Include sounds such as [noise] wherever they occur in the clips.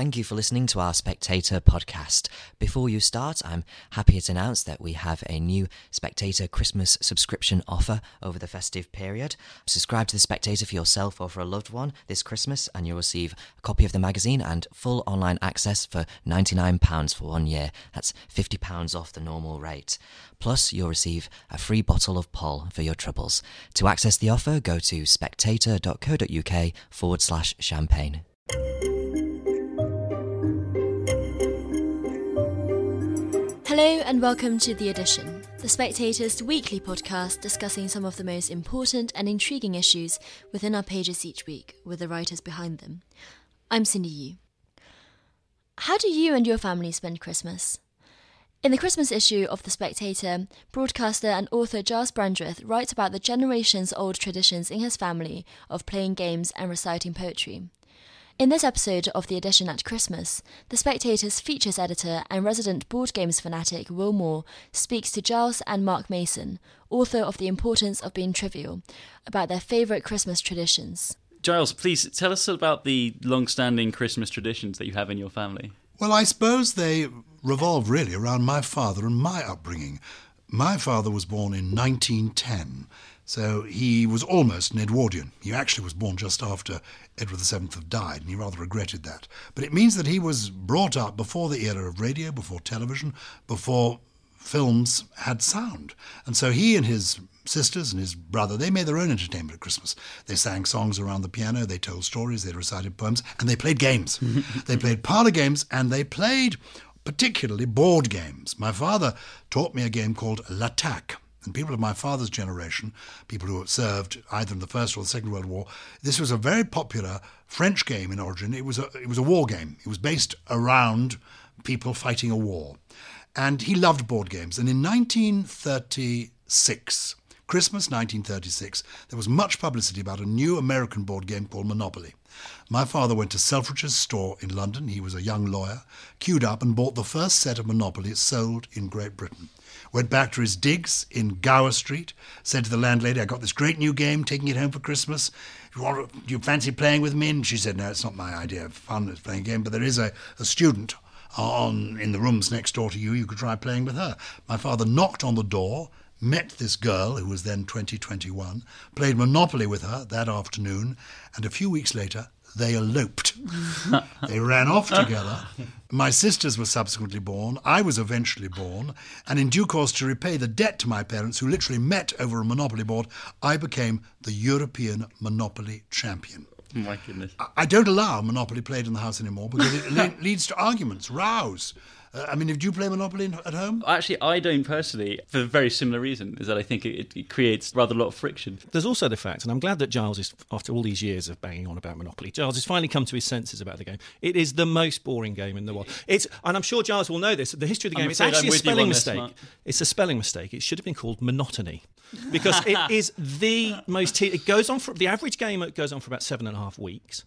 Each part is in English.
Thank you for listening to our Spectator podcast. Before you start, I'm happy to announce that we have a new Spectator Christmas subscription offer over the festive period. Subscribe to the Spectator for yourself or for a loved one this Christmas, and you'll receive a copy of the magazine and full online access for £99 for one year. That's £50 off the normal rate. Plus, you'll receive a free bottle of Poll for your troubles. To access the offer, go to spectator.co.uk forward slash champagne. Hello and welcome to The Edition, The Spectator's weekly podcast discussing some of the most important and intriguing issues within our pages each week with the writers behind them. I'm Cindy Yu. How do you and your family spend Christmas? In the Christmas issue of The Spectator, broadcaster and author Gyles Brandreth writes about the generations old traditions in his family of playing games and reciting poetry. In this episode of The Edition at Christmas, The Spectator's features editor and resident board games fanatic Will Moore speaks to Gyles and Mark Mason, author of The Importance of Being Trivial, about their favourite Christmas traditions. Gyles, please tell us about the long standing Christmas traditions that you have in your family. Well, I suppose they revolve really around my father and my upbringing. My father was born in 1910. So he was almost an Edwardian. He actually was born just after Edward VII had died, and he rather regretted that. But it means that he was brought up before the era of radio, before television, before films had sound. And so he and his sisters and his brother, they made their own entertainment at Christmas. They sang songs around the piano, they told stories, they recited poems, and they played games. [laughs] they played parlor games, and they played particularly board games. My father taught me a game called L'Attaque. And people of my father's generation, people who served either in the First or the Second World War, this was a very popular French game in origin. It was a, it was a war game. It was based around people fighting a war. And he loved board games. And in 1936, Christmas 1936, there was much publicity about a new American board game called Monopoly. My father went to Selfridge's store in London. He was a young lawyer, queued up and bought the first set of Monopoly sold in Great Britain went back to his digs in Gower Street, said to the landlady, I got this great new game, taking it home for Christmas. You want, you fancy playing with me? And she said, No, it's not my idea of fun, it's playing a game, but there is a, a student on in the rooms next door to you. You could try playing with her. My father knocked on the door, met this girl, who was then 20, 21, played Monopoly with her that afternoon, and a few weeks later, they eloped. [laughs] they ran off together. My sisters were subsequently born. I was eventually born. And in due course, to repay the debt to my parents, who literally met over a Monopoly board, I became the European Monopoly champion. My goodness. I don't allow Monopoly played in the house anymore because it [laughs] le- leads to arguments, rows. Uh, I mean, do you play Monopoly at home? Actually, I don't personally, for a very similar reason, is that I think it, it, creates rather a lot of friction. There's also the fact, and I'm glad that Gyles is, after all these years of banging on about Monopoly, Gyles has finally come to his senses about the game. It is the most boring game in the world. It's, and I'm sure Gyles will know this. The history of the game. It's actually a spelling mistake. It's a spelling mistake. It should have been called monotony, because it [laughs] is the most. Te- it goes on for the average game. It goes on for about seven and a half weeks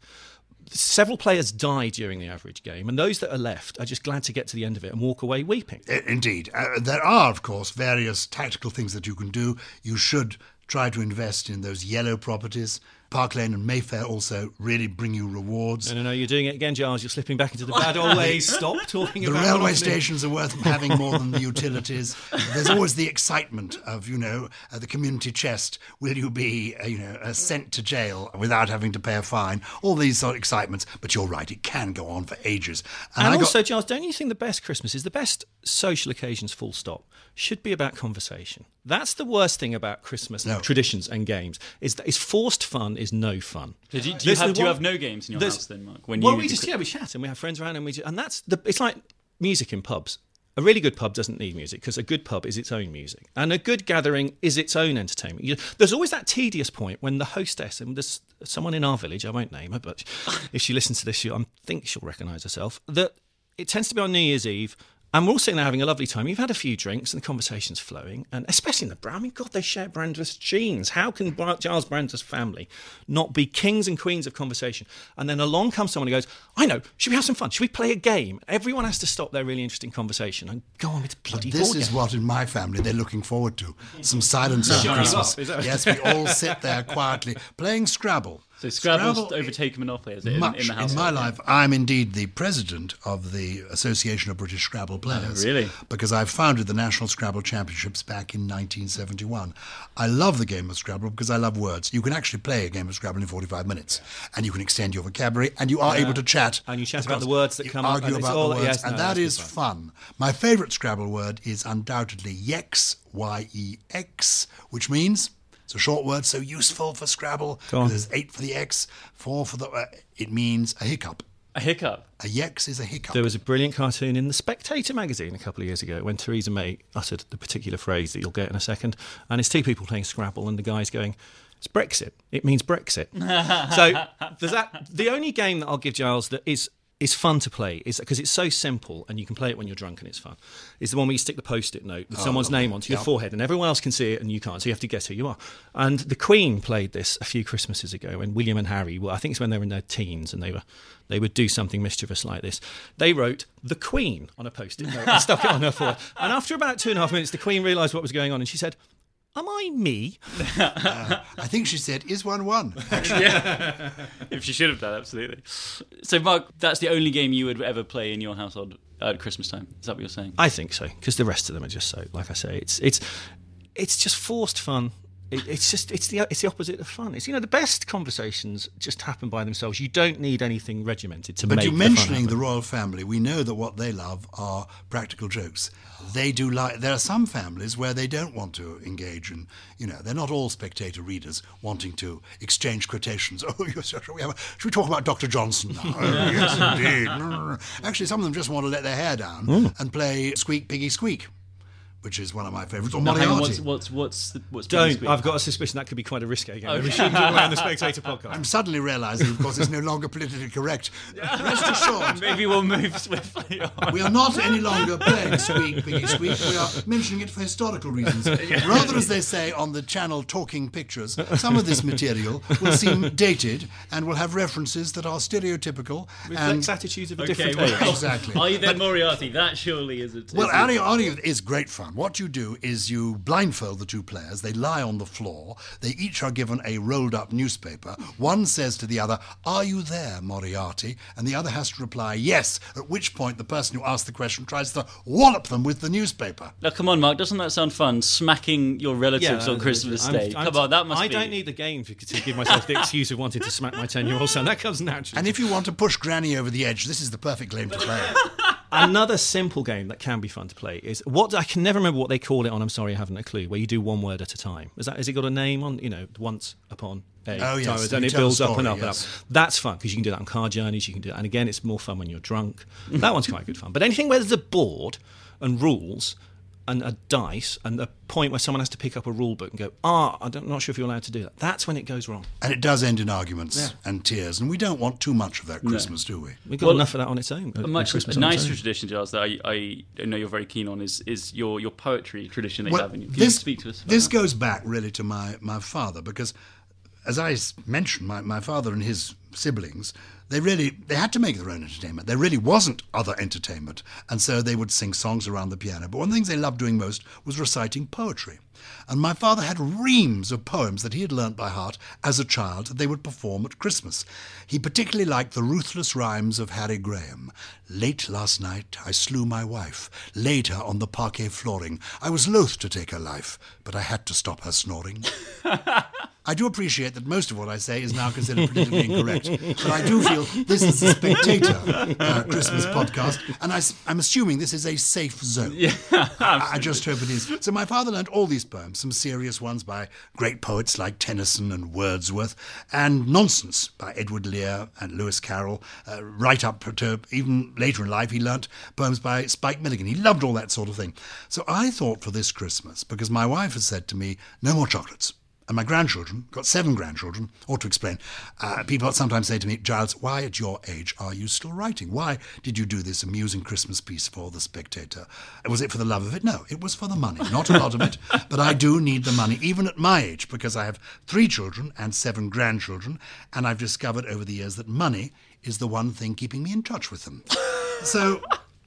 several players die during the average game, and those that are left are just glad to get to the end of it and walk away weeping. Indeed. Uh, there are, of course, various tactical things that you can do. You should try to invest in those yellow properties Park Lane and Mayfair also really bring you rewards. No, no, no, you're doing it again, Gyles. You're slipping back into the bad old ways. [laughs] Stop talking the about The railway stations are worth having more than the utilities. There's [laughs] always the excitement of, you know, uh, the community chest. Will you be, uh, you know, uh, sent to jail without having to pay a fine? All these sort of excitements. But you're right, it can go on for ages. And, and also, got... Gyles, don't you think the best Christmas is the best social occasions, full stop, should be about conversation? That's the worst thing about Christmas no. traditions and games is that it's forced fun is no fun. Do you, do you, have, do you have, no games in your house then, Mark? When well, we just yeah we chat and we have friends around and we just, and that's the it's like music in pubs. A really good pub doesn't need music because a good pub is its own music, and a good gathering is its own entertainment. You, there's always that tedious point when the hostess and there's someone in our village, I won't name her, but if she listens to this, she, I think she'll recognise herself. That it tends to be on New Year's Eve and we're all sitting there having a lovely time. You've had a few drinks and the conversation's flowing. And especially in the Brown, I mean, God, they share Brandreth's genes. How can Gyles Brandreth's family not be kings and queens of conversation? And then along comes someone who goes, I know, should we have some fun? Should we play a game? Everyone has to stop their really interesting conversation and go on with bloody This is game. what in my family they're looking forward to. Some silence over Christmas. Yes, we all sit there quietly playing Scrabble. So Scrabble's Scrabble- overtaken Monopoly, is it, in, Much in the house? In my life, I'm indeed the president of the Association of British Scrabble oh, Players. Oh, really? Because I founded the National Scrabble Championships back in 1971. I love the game of Scrabble because I love words. You can actually play a game of Scrabble in 45 minutes, and you can extend your vocabulary, and you are able to chat. And you chat about the words that come up, argue and about all- the words, yes, and no, that that's fun. fun. My favourite Scrabble word is undoubtedly yex, Y E X, which means it's a short word, so useful for Scrabble. There's eight for the X, four for the. Uh, it means a hiccup. A hiccup. A yex is a hiccup. There was a brilliant cartoon in the Spectator magazine a couple of years ago when Theresa May uttered the particular phrase that you'll get in a second, and it's two people playing Scrabble, and the guy's going, "It's Brexit. It means Brexit." [laughs] so there's that. The only game that I'll give Giles that is is fun to play is because it's so simple and you can play it when you're drunk and it's fun. Is the one where you stick the post-it note with oh, someone's name onto your Yeah. forehead and everyone else can see it and you can't, so you have to guess who you are. And the Queen played this a few Christmases ago, and William and Harry. Well, I think it's when they were in their teens and they were they would do something mischievous like this. They wrote the Queen on a post-it note and stuck it on her forehead. And after about two and a half minutes, the Queen realised what was going on and she said. Am I me? Uh, I think she said, "Is one one?" [laughs] yeah. [laughs] If she should have done, absolutely. So, Mark, that's the only game you would ever play in your household at Christmas time. Is that what you're saying? I think so because the rest of them are just so. Like I say, it's it's it's just forced fun. It, it's just it's the it's the opposite of fun. It's you know the best conversations just happen by themselves. You don't need anything regimented to But make. you're the fun mentioning the happen. royal family. We know that what they love are practical jokes. They do like. There are some families where they don't want to engage in. You know, they're not all spectator readers wanting to exchange quotations. [laughs] Oh, yes, shall we, have a, should we talk about Dr. Johnson now? [laughs] oh, yes, indeed. [laughs] Actually, some of them just want to let their hair down Hmm. and play Squeak Piggy Squeak, which is one of my favourites. Or Now, hang on, Moriarty. what's what's what's the, what's Don't. I've got a suspicion that could be quite a risque game. We shouldn't do it on the [laughs] Spectator podcast. I'm suddenly realising, of course, it's no longer politically correct. Rest assured, [laughs] Maybe we'll move swiftly on. We are not any longer playing Squeak Piggy Squeak. We are mentioning it for historical reasons. [laughs] Rather, as they say on the channel Talking Pictures, some of this material will seem dated and will have references that are stereotypical. Reflects And, attitudes of a Okay, different well, age. Exactly. Are you then Moriarty? That surely is a. well, a- Ali Ali is great fun. What you do is you blindfold the two players. They lie on the floor. They each are given a rolled up newspaper. One says to the other, Are you there, Moriarty? And the other has to reply, Yes. At which point the person who asked the question tries to wallop them with the newspaper. Now, come on, Mark. Doesn't that sound fun? Smacking your relatives on Christmas I'm- Day. I'm- come on, that must I be. don't need the game to, to give myself the excuse of wanting to smack my ten-year-old son. That comes naturally. And if you want to push Granny over the edge, this is the perfect game to play. [laughs] Another simple game that can be fun to play is what I can never remember what they call it on. I'm sorry, I haven't a clue. Where you do one word at a time. Is that? Has it got a name on? You know, once upon a Oh, yes, time, and it builds up and story, up and up. That's fun because you can do that on car journeys. You can do that, and again, it's more fun when you're drunk. [laughs] that one's quite good fun. But anything where there's a board and rules and a dice and a point where someone has to pick up a rule book and go, ah, I'm not sure if you're allowed to do that. That's when it goes wrong. And it does end in arguments and tears. And we don't want too much of that Christmas, do we? We've got Well, enough of that on its own. A much Christmas a nicer own. tradition, Gyles, that I, I know you're very keen on is is your, your poetry tradition that you have. And you, can this, you speak to us about this that? goes back really to my, my father because, as I mentioned, my, my father and his siblings, they really they had to make their own entertainment. There really wasn't other entertainment, and so they would sing songs around the piano. But one of the things they loved doing most was reciting poetry. And my father had reams of poems that he had learnt by heart as a child that they would perform at Christmas. He particularly liked the ruthless rhymes of Harry Graham. Late last night I slew my wife, laid her on the parquet flooring. I was loath to take her life, but I had to stop her snoring. [laughs] I do appreciate that most of what I say is now considered politically incorrect, but I do feel this is a spectator uh, Christmas podcast, and I, am assuming this is a safe zone. Yeah, I, I just hope it is. So my father learned all these poems, some serious ones by great poets like Tennyson and Wordsworth, and nonsense by Edward Lear and Lewis Carroll. Uh, right up to even later in life, he learnt poems by Spike Milligan. He loved all that sort of thing. So I thought for this Christmas, because my wife has said to me, no more chocolates. And my grandchildren, got seven grandchildren, ought to explain. Uh, people sometimes say to me, Gyles, why at your age are you still writing? Why did you do this amusing Christmas piece for The Spectator? Was it for the love of it? No, it was for the money. Not a lot of it, [laughs] but I do need the money, even at my age, because I have three children and seven grandchildren, and I've discovered over the years that money is the one thing keeping me in touch with them. [laughs] So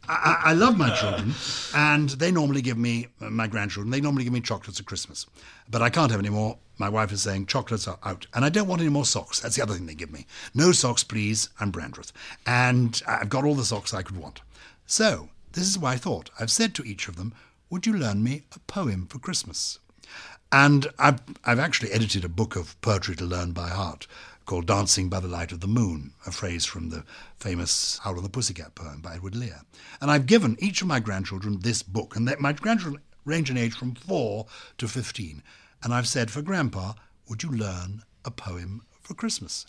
I, I love my children, and they normally give me, uh, my grandchildren, they normally give me chocolates at Christmas. But I can't have any more. My wife is saying chocolates are out. And I don't want any more socks. That's the other thing they give me. No socks, please. I'm Brandreth. And I've got all the socks I could want. So, this is why I thought. I've said to each of them, Would you learn me a poem for Christmas? And I've, I've actually edited a book of poetry to learn by heart called Dancing by the Light of the Moon, a phrase from the famous Owl and the Pussycat poem by Edward Lear. And I've given each of my grandchildren this book, and my grandchildren range in age from 4 to 15. And I've said, for Grandpa, would you learn a poem for Christmas?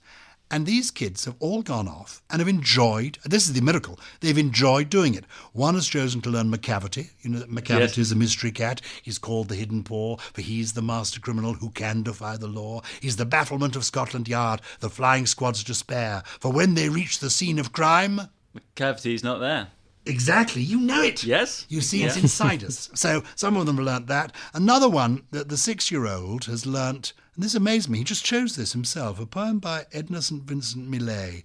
And these kids have all gone off and have enjoyed, this is the miracle, they've enjoyed doing it. One has chosen to learn Macavity. You know that Macavity Yes. is a mystery cat. He's called the Hidden Paw, for he's the master criminal who can defy the law. He's the battlement of Scotland Yard, the flying squad's despair. For when they reach the scene of crime, Cavity's not there. Exactly, you know it. Yes. You see, it's Yeah. inside us. So some of them have learnt that. Another one that the six-year-old has learnt, and this amazed me. He just chose this himself. A poem by Edna St Vincent Millay.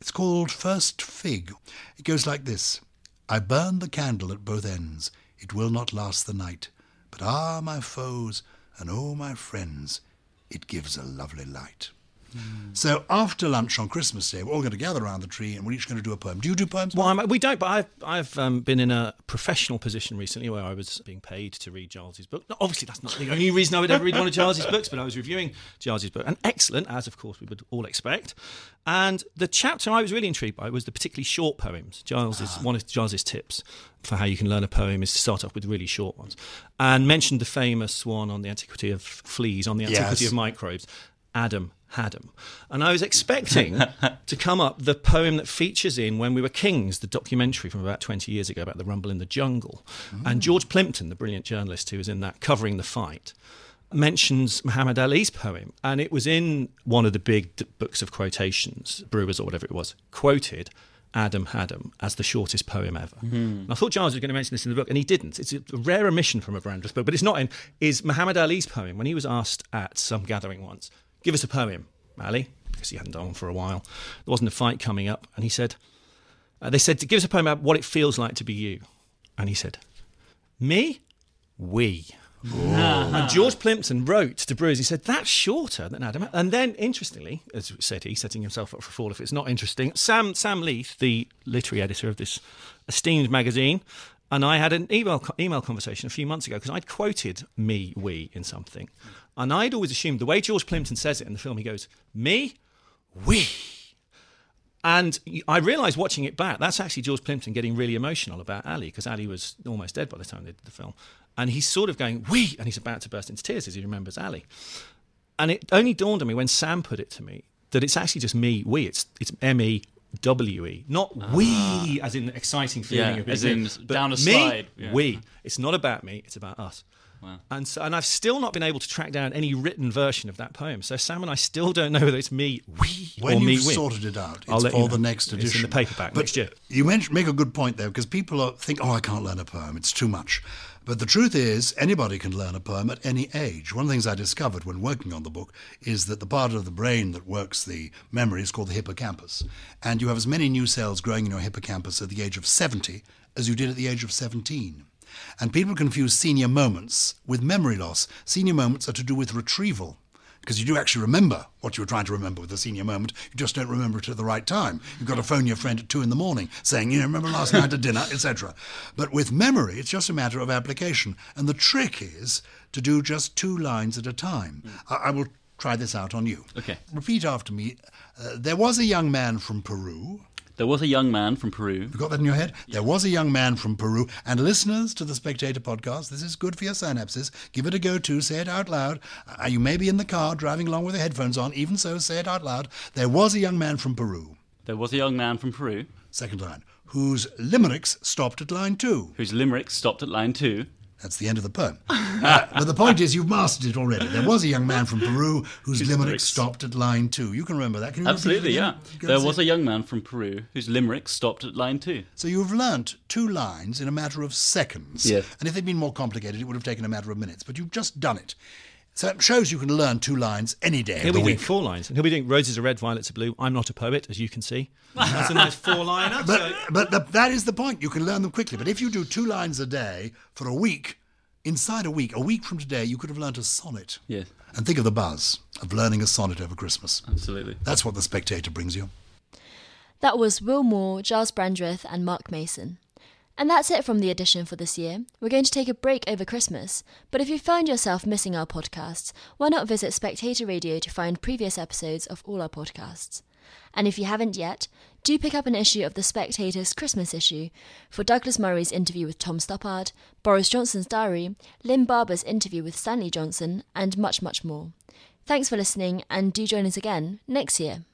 It's called First Fig. It goes like this: I burn the candle at both ends. It will not last the night. But ah, my foes, and oh, my friends, it gives a lovely light. So after lunch on Christmas Day, we're all going to gather around the tree and we're each going to do a poem. Do you do poems? Well, I'm, we don't, but I've, I've um, been in a professional position recently where I was being paid to read Gyles's book. No, obviously, that's not the only reason I would ever read one of Gyles's [laughs] books, but I was reviewing Gyles's book, and excellent, as of course we would all expect. And the chapter I was really intrigued by was the particularly short poems. Gyles's one of Gyles's tips for how you can learn a poem is to start off with really short ones, and mentioned the famous one on the antiquity of fleas, on the antiquity Yes. of microbes. Adam Haddam. And I was expecting [laughs] to come up the poem that features in When We Were Kings, the documentary from about 20 years ago about the rumble in the jungle. And mm. George Plimpton, the brilliant journalist who was in that covering the fight, mentions Muhammad Ali's poem. And it was in one of the big books of quotations, Brewers or whatever it was, quoted. Adam Haddam as the shortest poem ever. Hmm. And I thought Gyles was going to mention this in the book, and he didn't. It's a rare omission from a Brandreth book, but it's not in. Is Muhammad Ali's poem when he was asked at some gathering once, "Give us a poem, Ali," because he hadn't done one for a while. There wasn't a fight coming up, and he said, uh, "They said to give us a poem about what it feels like to be you," and he said, "Me, we." And George Plimpton wrote to Brewers, he said, that's shorter than Adam. And then, interestingly, as said he, setting himself up for a fall if it's not interesting, Sam, Sam Leith, the literary editor of this esteemed magazine, and I had an email, email conversation a few months ago because I'd quoted me, we in something. And I'd always assumed the way George Plimpton says it in the film, he goes, me, we. And I realised watching it back, that's actually George Plimpton getting really emotional about Ali because Ali was almost dead by the time they did the film. And he's sort of going, we, and he's about to burst into tears as he remembers Ali. And it only dawned on me when Sam put it to me that it's actually just me, we. It's, it's M E W E, not we, as in exciting feeling Ah. Yeah, of being as in down a me, yeah. we. It's not about me, it's about us. Wow. And so, and I've still not been able to track down any written version of that poem. So Sam and I still don't know whether it's me, we, When or me, you've we. sorted it out, I'll it's for you know. the next It's in edition. the paperback but next year. You make a good point there because people are, think, oh, I can't learn a poem. It's too much. But the truth is, anybody can learn a poem at any age. One of the things I discovered when working on the book is that the part of the brain that works the memory is called the hippocampus. And you have as many new cells growing in your hippocampus at the age of 70 as you did at the age of 17. And people confuse senior moments with memory loss. Senior moments are to do with retrieval because you do actually remember what you were trying to remember with the senior moment. You just don't remember it at the right time. You've got to phone your friend at two in the morning saying, you know, remember last night at dinner, etc. But with memory, it's just a matter of application. And the trick is to do just two lines at a time. I, I will try this out on you. Okay. Repeat after me. Uh, there was a young man from Peru. There was a young man from Peru. You've got that in your head? There was a young man from Peru. And listeners to the Spectator podcast, this is good for your synapses. Give it a go too. Say it out loud. Uh, you may be in the car driving along with the headphones on. Even so, say it out loud. There was a young man from Peru. There was a young man from Peru Second line. Whose limericks stopped at line two. whose limerick stopped at line two. That's the end of the poem. [laughs] Uh, but the point is, you've mastered it already. There was a young man from Peru whose limericks- stopped at line two. You can remember that. Can you Absolutely, yeah. There was see a young man from Peru whose limerick stopped at line two. So you've learnt two lines in a matter of seconds. Yes. And if they'd been more complicated, it would have taken a matter of minutes. But you've just done it. So it shows you can learn two lines any day He'll of be the doing four lines, and he'll be doing "Roses are red, violets are blue." I'm not a poet, as you can see. That's a nice four-liner. But, so- but the, that is the point. You can learn them quickly. But if you do two lines a day for a week, inside a week, a week from today, you could have learnt a sonnet. Yes, And think of the buzz of learning a sonnet over Christmas. absolutely. That's what the spectator brings you. That was Will Moore, Gyles Brandreth, and Mark Mason. And that's it from the edition for this year. We're going to take a break over Christmas, but if you find yourself missing our podcasts, why not visit Spectator Radio to find previous episodes of all our podcasts? And if you haven't yet, do pick up an issue of The Spectator's Christmas issue for Douglas Murray's interview with Tom Stoppard, Boris Johnson's diary, Lynn Barber's interview with Stanley Johnson, and much, much more. Thanks for listening, and do join us again next year.